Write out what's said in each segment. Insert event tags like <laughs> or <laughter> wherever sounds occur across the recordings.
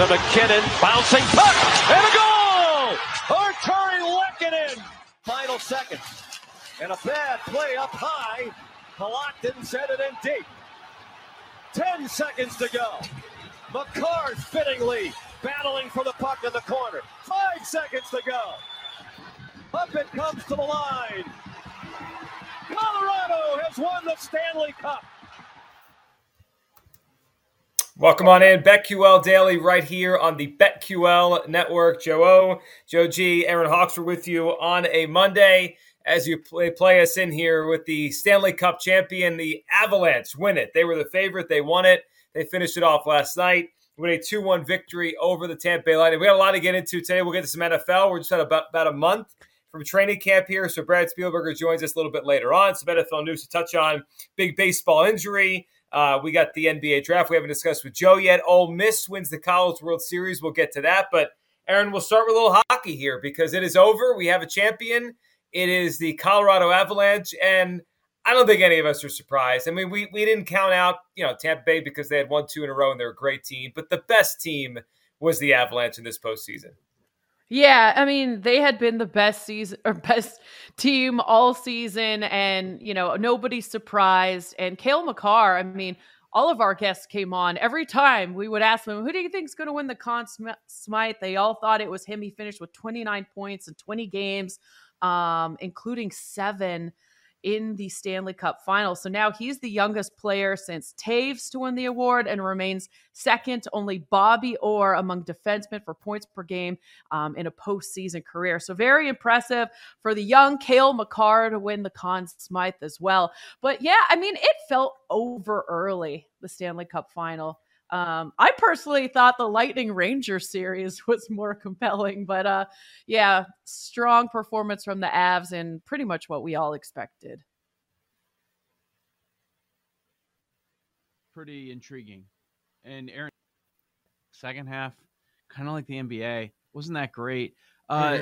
to MacKinnon, bouncing puck, and a goal! Artturi Lehkonen! Final seconds. And a bad play up high. Halak set it in deep. Ten seconds to go. Makar fittingly battling for the puck in the corner. Five seconds to go. Up it comes to the line. Colorado has won the Stanley Cup. Welcome on in, BetQL Daily, right here on the BetQL Network. Joe O, Joe G, Aaron Hawks were with you on a Monday as you play, play us in here with the Stanley Cup champion, the Avalanche. Win it. They were the favorite. They won it. They finished it off last night with a 2 1 victory over the Tampa Bay Lightning. We got a lot to get into today. We'll get to some NFL. We're just at about, about a month from training camp here. So Brad Spielberger joins us a little bit later on. Some NFL news to touch on. Big baseball injury. Uh, we got the NBA draft we haven't discussed with Joe yet. Ole Miss wins the College World Series. We'll get to that. But Aaron, we'll start with a little hockey here because it is over. We have a champion. It is the Colorado Avalanche. And I don't think any of us are surprised. I mean, we, we didn't count out, you know, Tampa Bay because they had won two in a row and they're a great team. But the best team was the Avalanche in this postseason. Yeah, I mean, they had been the best season or best <laughs> team all season, and you know, nobody's surprised. And Cale Makar, I mean, all of our guests came on. Every time we would ask them, who do you think is going to win the Conn Smythe? They all thought it was him. He finished with 29 points in 20 games, um, including seven in the Stanley Cup final. So now he's the youngest player since Toews to win the award and remains second only Bobby Orr among defensemen for points per game um, in a postseason career. So very impressive for the young Cale Makar to win the Conn Smythe as well. But yeah, I mean, it felt over early, the Stanley Cup final. Um, I personally thought the Lightning Ranger series <laughs> was more compelling, but uh, yeah, strong performance from the Avs and pretty much what we all expected. Pretty intriguing. And Aaron, second half, kind of like the NBA, wasn't that great? Uh.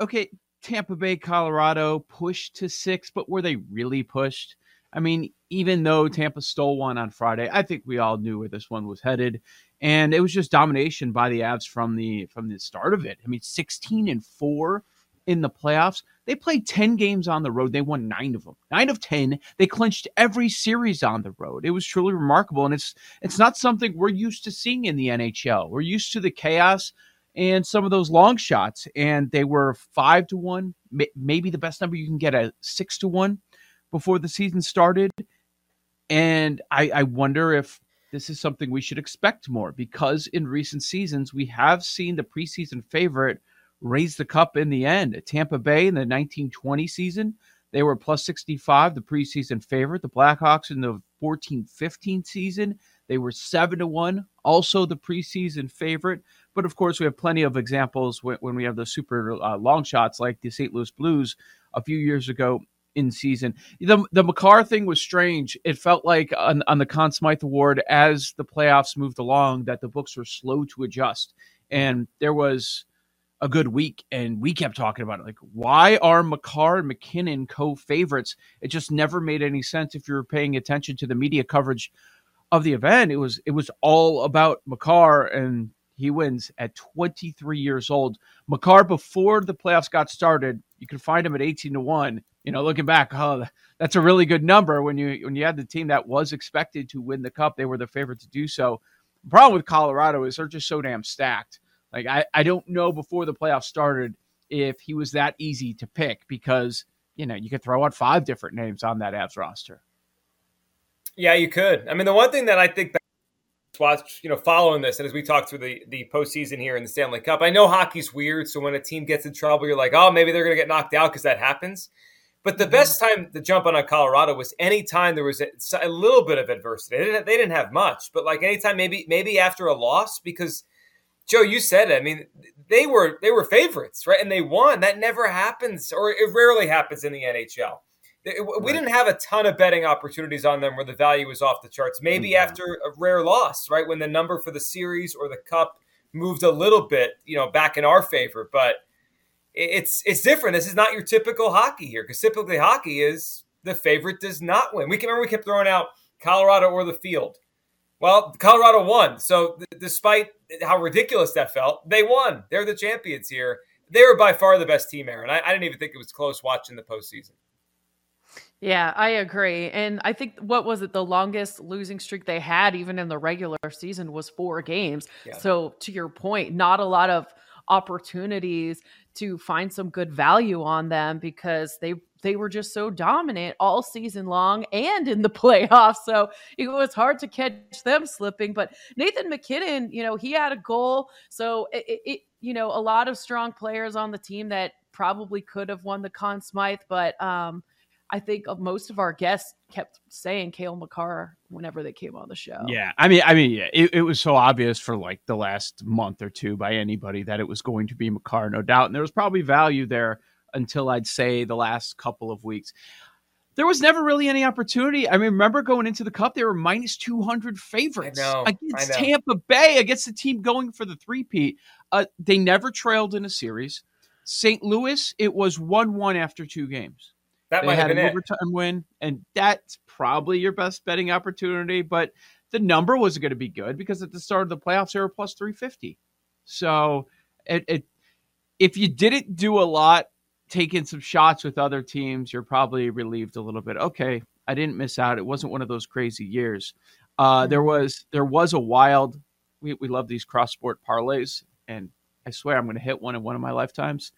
Okay, Tampa Bay, Colorado pushed to six, but were they really pushed? I mean, even though Tampa stole one on Friday, I think we all knew where this one was headed, and it was just domination by the Avs from the from the start of it. I mean, sixteen and four in the playoffs. They played ten games on the road. They won nine of them, nine of ten. They clinched every series on the road. It was truly remarkable, and it's it's not something we're used to seeing in the NHL. We're used to the chaos and some of those long shots, and they were five to one, maybe the best number you can get a six to one before the season started. And I, I wonder if this is something we should expect more because in recent seasons, we have seen the preseason favorite raise the cup in the end. Tampa Bay in the 1920 season, they were plus 65, the preseason favorite. The Blackhawks in the 14 15 season, they were 7 to 1, also the preseason favorite. But of course, we have plenty of examples when, when we have the super uh, long shots like the St. Louis Blues a few years ago in season. The the Makar thing was strange. It felt like on, on the Conn Smythe Award as the playoffs moved along that the books were slow to adjust, and there was a good week, and we kept talking about it. Like, why are Makar and MacKinnon co-favorites? It just never made any sense if you were paying attention to the media coverage of the event. It was it was all about Makar and he wins at 23 years old. Makar, before the playoffs got started, you could find him at 18 to 1 you know, looking back, oh, that's a really good number when you when you had the team that was expected to win the cup. They were the favorite to do so. The problem with Colorado is they're just so damn stacked. Like I, I don't know before the playoffs started if he was that easy to pick because you know, you could throw out five different names on that Avs roster. Yeah, you could. I mean, the one thing that I think that watch, you know, following this, and as we talk through the the postseason here in the Stanley Cup, I know hockey's weird. So when a team gets in trouble, you're like, oh, maybe they're going to get knocked out because that happens. But the best time to jump on a Colorado was anytime there was a, a little bit of adversity. They didn't, they didn't have much, but like anytime, maybe maybe after a loss, because Joe, you said it. I mean, they were they were favorites, right? And they won. That never happens, or it rarely happens in the NHL. We didn't have a ton of betting opportunities on them where the value was off the charts. Maybe mm-hmm. after a rare loss, right? When the number for the series or the cup moved a little bit, you know, back in our favor. But it's it's different. This is not your typical hockey here because typically hockey is the favorite does not win. We can remember we kept throwing out Colorado or the field. Well, Colorado won. So th- despite how ridiculous that felt, they won. They're the champions here. They were by far the best team, Aaron. I, I didn't even think it was close watching the postseason. Yeah, I agree. And I think what was it? The longest losing streak they had, even in the regular season, was four games. Yeah. So, to your point, not a lot of opportunities to find some good value on them because they they were just so dominant all season long and in the <laughs> playoffs. So it was hard to catch them slipping. But Nathan MacKinnon, you know, he had a goal. So it, it you know, a lot of strong players on the team that probably could have won the Conn Smythe, but um, I think most of our guests kept saying Cale Makar whenever they came on the show. Yeah, I mean, I mean, yeah, it, it, was so obvious for like the last month or two by anybody that it was going to be Makar, no doubt, and there was probably value there until I'd say the last couple of weeks. There was never really any opportunity. I mean, remember going into the cup, they were minus 200 favorites know, against Tampa Bay, against the team going for the three-peat. Uh, they never trailed in a series. St. Louis, it was 1 1 after two games. That they might had an it. overtime win, and that's probably your best betting opportunity. But the number was going to be good because at the start of the playoffs they were plus three fifty. So it, it if you didn't do a lot, taking some shots with other teams, you're probably relieved a little bit. Okay, I didn't miss out. It wasn't one of those crazy years. Uh, there was there was a wild. We we love these cross sport parlays, and I swear I'm going to hit one in one of my lifetimes.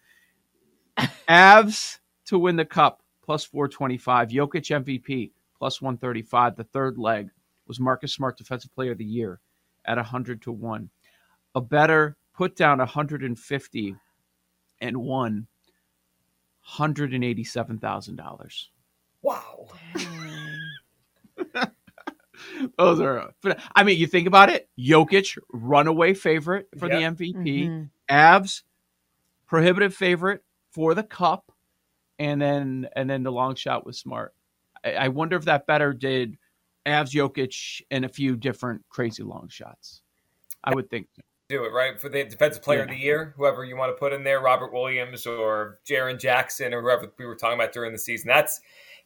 <laughs> Avs to win the cup plus 425. Jokic MVP plus 135. The third leg was Marcus Smart Defensive Player of the Year at 100 to 1. A better put down 150 and won $187,000. Wow. <laughs> Those are, I mean, you think about it Jokic, runaway favorite for yep. the MVP, mm-hmm. Avs, prohibitive favorite for the cup and then and then the long shot was smart. I, I wonder if that better did Avs Jokic and a few different crazy long shots. I would think. Do it right for the defensive player yeah. of the year, whoever you want to put in there, Robert Williams or Jaren Jackson or whoever we were talking about during the season. That's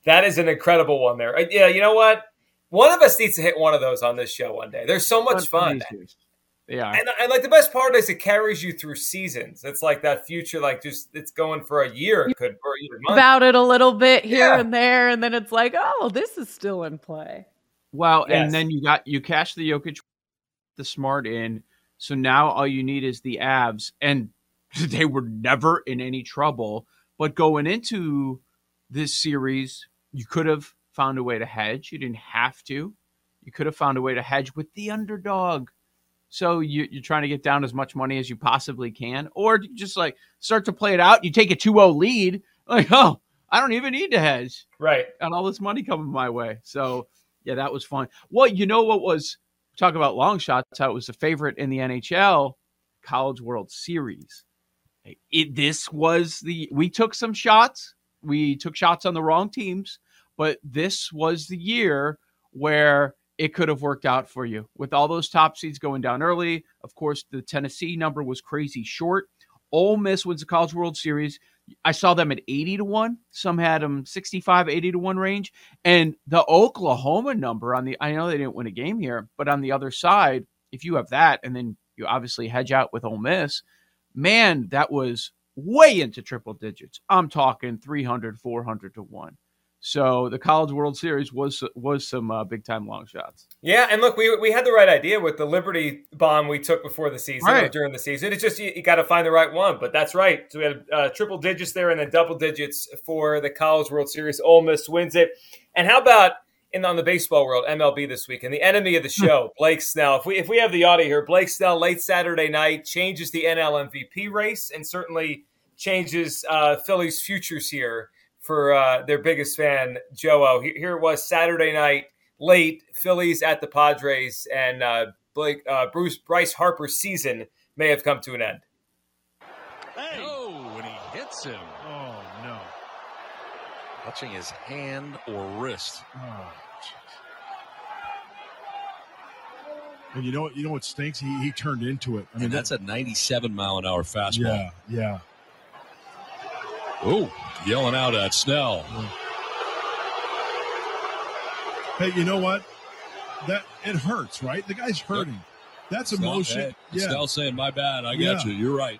that is an incredible one there. Uh, yeah, you know what? One of us needs to hit one of those on this show one day. There's so much fun. Yeah. And, and like the best part is it carries you through seasons. It's like that future, like just it's going for a year, it could or even months. About it a little bit here yeah. and there, and then it's like, oh, this is still in play. Well, yes. and then you got you cash the Jokic, the smart in. So now all you need is the Avs, and <laughs> they were never in any trouble. But going into this series, you could have found a way to hedge. You didn't have to. You could have found a way to hedge with the underdog so you, are trying to get down as much money as you possibly can, or just like start to play it out. You take a 2-0 lead, like oh, I don't even need to hedge. Right, And all this money coming my way. So yeah, that was fun. Well, you know what was talk about long shots? How it was a favorite in the NHL College World Series. It, this was the we took some shots. We took shots on the wrong teams, but this was the year where it could have worked out for you with all those top seeds going down early. Of course, the Tennessee number was crazy short. Ole Miss wins the College World Series. I saw them at 80 to 1. Some had them 65, 80 to 1 range. And the Oklahoma number on the, I know they didn't win a game here, but on the other side, if you have that and then you obviously hedge out with Ole Miss, man, that was way into triple digits. I'm talking 300, 400 to 1. So the College World Series was was some uh, big time long shots. Yeah, and look, we we had the right idea with the Liberty bomb we took before the season Right. or during the season. It's just you, you got to find the right one, but that's right. So we had uh, triple digits there and then double digits for the College World Series. Ole Miss wins it. And how about in on the baseball world, MLB this week, and the enemy of the show, Blake Snell. If we if we have the audio here, Blake Snell late Saturday night changes the NL MVP race and certainly changes uh, Phillies' futures here for uh, their biggest fan, Joe O. Here, here it was Saturday night, late Phillies at the Padres, and uh, Blake uh, Bruce Bryce Harper's season may have come to an end. Oh, and he hits him. Oh no. Touching his hand or wrist. Oh. And you know what? You know what stinks? He he turned into it. I mean, and that's a 97 mile an hour fastball. yeah, yeah. Oh, yelling out at Snell. Hey, you know what? That it hurts, right? The guy's hurting. That's Snell- emotion. yeah. Snell saying, my bad. I got Yeah. you. You're right.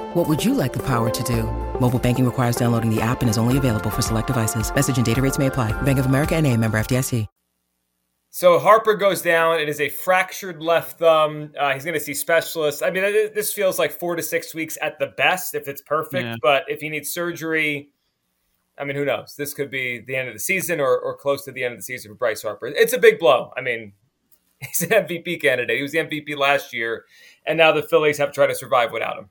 What would you like the power to do? Mobile banking requires downloading the app and is only available for select devices. Message and data rates may apply. Bank of America and a member FDIC. So Harper goes down. It is a fractured left thumb. Uh, he's going to see specialists. I mean, this feels like four to six weeks at the best if it's perfect. Yeah. But if he needs surgery, I mean, who knows? This could be the end of the season or, or close to the end of the season for Bryce Harper. It's a big blow. I mean, <laughs> he's an MVP candidate. He was the MVP last year, and now the Phillies have to try to survive without him.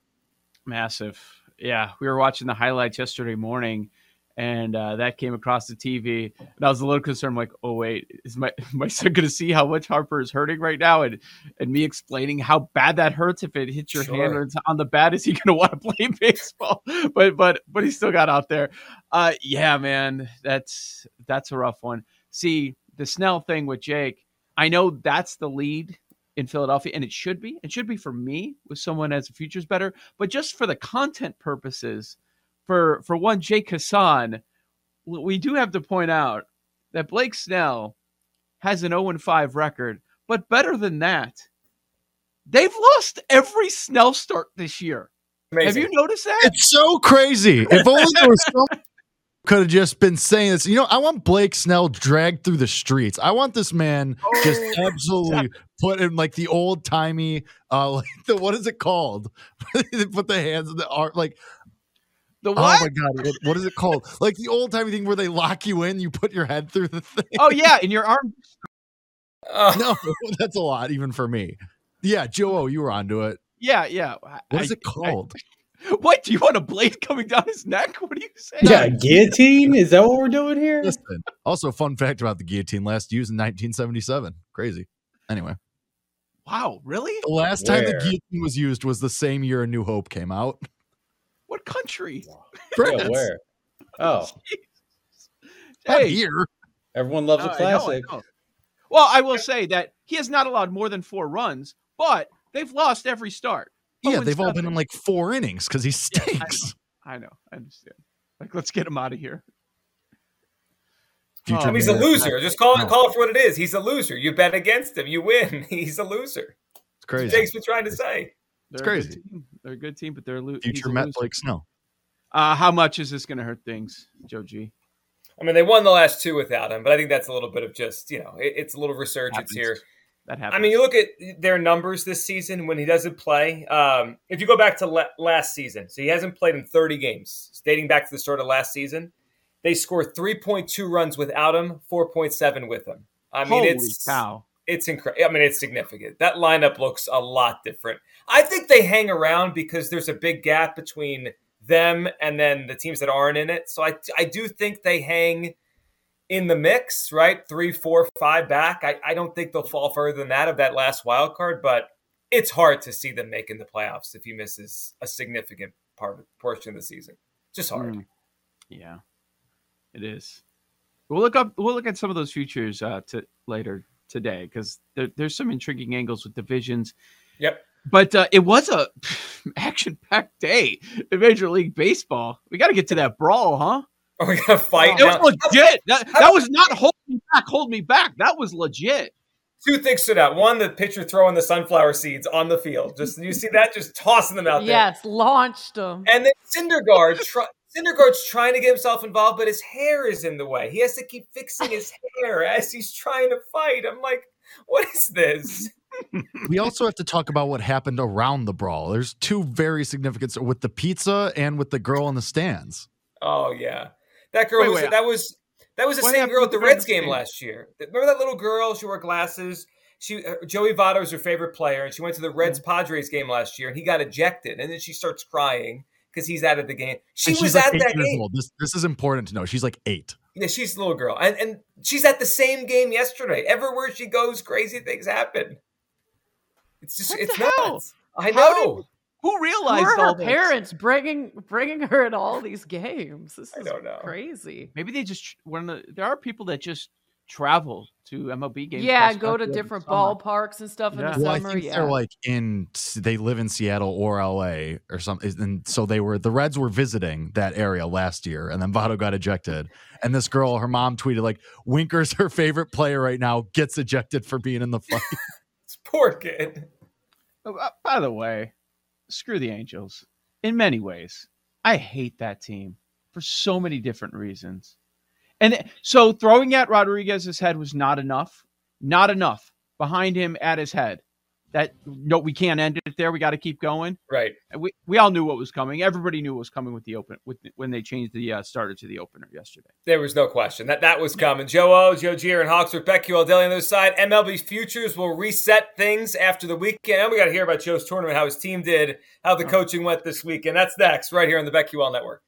Massive. Yeah, we were watching the highlights yesterday morning, and uh, that came across the TV, and I was a little concerned. like, oh wait, is my my son going to see how much Harper is hurting right now, and and me explaining how bad that hurts if it hits your hand or it's on the bat? Is he going to want to play <laughs> baseball? But but but he still got out there. Uh, yeah, man, that's that's a rough one. See the Snell thing with Jake. I know that's the lead in Philadelphia, and it should be. It should be for me with someone as a futures better, but just for the content purposes, for for one, Jake Hassan, we do have to point out that Blake Snell has an 0 5 record, but better than that, they've lost every Snell start this year. Have you noticed that? It's so crazy. If only there was some <laughs> could have just been saying this. You know, I want Blake Snell dragged through the streets. I want this man just Oh, absolutely put in like the old timey, uh, <laughs> like the what is it called? they <laughs> put the hands in the art, like the oh my god, what, what is it called? <laughs> Like the old timey thing where they lock you in, you put your head through the thing. Oh, yeah, in your arm. Uh, no, that's a lot even for me. Yeah, Joe, you were onto it. Yeah, yeah. What is I- it called? I- what? Do you want a blade coming down his neck? What are you saying? Yeah, guillotine. Is that what we're doing here? Listen. Also, fun fact about the guillotine: last used in 1977. Crazy. Anyway. Wow, really? The last time the guillotine was used was the same year A New Hope came out. What country? <laughs> Yeah, where? Oh, Not Hey, here. everyone loves Oh, a I know, I classic. know. Well, I will say that he has not allowed more than four runs, but they've lost every start. Yeah, they've all been in like four innings because he Yeah, I know. stinks. I know, I understand. Like, let's get him out of here. Future Oh, he's a loser. Just call it call it for what it is. He's a loser. You bet against him, you win. <laughs> He's a loser. It's crazy. Jake's been trying to say. They're crazy. A. They're a good team, but they're a lo- he's Future Met loser. Blake Snell. Uh, how much is this going to hurt things, Joe G? I mean, they won the last two without him, but I think that's a little bit of just you know, it, it's a little resurgence Happens. here. That happens. I mean, you look at their numbers this season when he doesn't play. Um, if you go back to la- last season, so he hasn't played in 30 games, dating back to the start of last season. They score 3.2 runs without him, 4.7 with him. I mean, Holy it's cow! it's incredible. I mean, it's significant. That lineup looks a lot different. I think they hang around because there's a big gap between them and then the teams that aren't in it. So I, I do think they hang in the mix, right? Three, four, five back. I, I don't think they'll fall further than that of that last wild card, but it's hard to see them making the playoffs if he misses a significant part portion of the season. Just hard. Mm. Yeah, it is. We'll look up. We'll look at some of those futures uh, to later today because there, there's some intriguing angles with divisions. Yep. But uh, it was a <laughs> action-packed day in Major League Baseball. We got to get to that brawl, huh? Oh, we got to fight. It was legit. That, that was not hold me back, hold me back. That was legit. Two things stood out. One, the pitcher throwing the sunflower seeds on the field. Just you see that, just tossing them out there. Yes, launched them. And then Syndergaard try, Syndergaard's trying to get himself involved, but his hair is in the way. He has to keep fixing his <laughs> hair as he's trying to fight. I'm like, what is this? we also have to talk about what happened around the brawl. There's two very significant with the pizza and with the girl in the stands. Oh yeah, that girl wait, was wait, that was that was the same girl at the Reds game last year. Remember that little girl? She wore glasses. She uh, Joey Votto was her favorite player, and she went to the Reds Padres game last year, and he got ejected, and then she starts crying because he's out of the game. She was like at that game. Old. This this is important to know. She's like eight. Yeah, she's a little girl, and and she's at the same game yesterday. Everywhere she goes, crazy things happen. It's just what it's nuts. I know. Did, who realized who all her parents bringing bringing her at all these games? This is I don't know. crazy. Maybe they just when the, there are people that just travel to MLB games. Yeah, go to different ballparks and stuff yeah. in the well, summer. I think yeah. they're like in they live in Seattle or LA or something, and so they were the Reds were visiting that area last year, and then Votto got ejected, and this girl, her mom tweeted like, "Winker's her favorite player right now, gets ejected for being in the fight." <laughs> <laughs> it's Poor kid. Oh, uh, by the way, screw the Angels. In many ways, I hate that team for so many different reasons. And so throwing at Rodriguez's head was not enough. Not enough behind him at his head. That no, we can't end it there. We got to keep going. Right. We we all knew what was coming. Everybody knew what was coming with the open with when they changed the uh, starter to the opener yesterday. There was no question that that was coming. Joe O, Joe Gier, and Hawks with BetQL Daily on the other side. MLB futures will reset things after the weekend. And we got to hear about Joe's tournament, how his team did, how the coaching went this weekend. That's next, right here on the Becky BetQL Network.